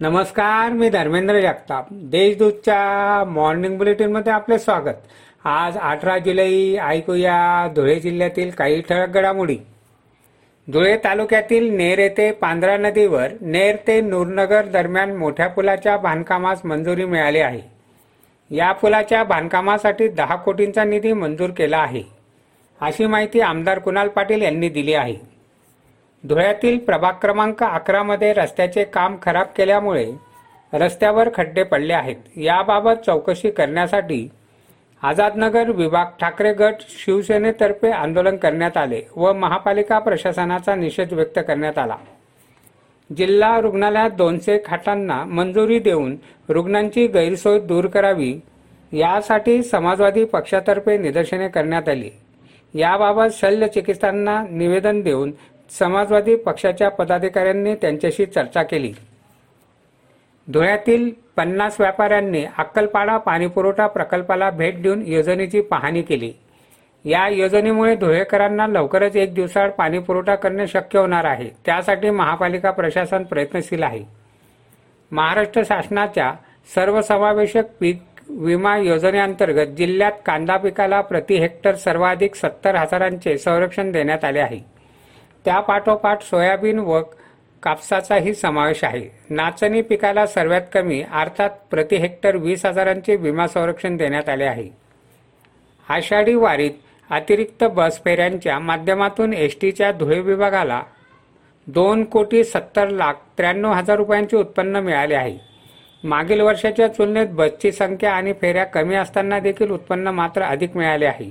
नमस्कार मी धर्मेंद्र जगताप. देशदूतच्या मॉर्निंग बुलेटिनमध्ये आपले स्वागत. आज अठरा जुलै ऐकूया धुळे जिल्ह्यातील काही ठळक घडामोडी. धुळे तालुक्यातील नेर येथे पांढरा नदीवर नेर ते नूरनगर दरम्यान मोठ्या पुलाच्या बांधकामास मंजुरी मिळाली आहे. या पुलाच्या बांधकामासाठी दहा कोटींचा निधी मंजूर केला आहे. अशी माहिती आमदार कुणाल पाटील यांनी दिली आहे. धुळ्यातील प्रभाग क्रमांक अकरामध्ये रस्त्याचे काम खराब केल्यामुळे रस्त्यावर खड्डे पडले आहेत. याबाबत चौकशी करण्यासाठी आझादनगर विभाग ठाकरे गट शिवसेनेतर्फे आंदोलन करण्यात आले व महापालिका प्रशासनाचा निषेध व्यक्त करण्यात आला. जिल्हा रुग्णालयात दोनशे खाटांना मंजुरी देऊन रुग्णांची गैरसोय दूर करावी यासाठी समाजवादी पक्षातर्फे निदर्शने करण्यात आली. याबाबत शल्य चिकित्सांना निवेदन देऊन समाजवादी पक्षाच्या पदाधिकाऱ्यांनी त्यांच्याशी चर्चा केली. धुळ्यातील पन्नास व्यापाऱ्यांनी अक्कलपाडा पाणीपुरवठा प्रकल्पाला भेट देऊन योजनेची पाहणी केली. या योजनेमुळे धुळेकरांना लवकरच एक दिवसाआड पाणीपुरवठा करणे शक्य होणार आहे. त्यासाठी महापालिका प्रशासन प्रयत्नशील आहे. महाराष्ट्र शासनाच्या सर्वसमावेशक पीक विमा योजनेअंतर्गत जिल्ह्यात कांदा पिकाला प्रति हेक्टर सर्वाधिक सत्तर हजारांचे संरक्षण देण्यात आले आहे. त्यापाठोपाठ सोयाबीन व कापसाचाही समावेश आहे. नाचणी पिकाला सर्वात कमी अर्थात प्रति हेक्टर वीस हजारांचे विमा संरक्षण देण्यात आले आहे. आषाढी वारीत अतिरिक्त बस फेऱ्यांच्या माध्यमातून एस टीच्या धुळे विभागाला दोन कोटी सत्तर लाख त्र्याण्णव हजार रुपयांचे उत्पन्न मिळाले आहे. मागील वर्षाच्या तुलनेत बसची संख्या आणि फेऱ्या कमी असताना देखील उत्पन्न मात्र अधिक मिळाले आहे.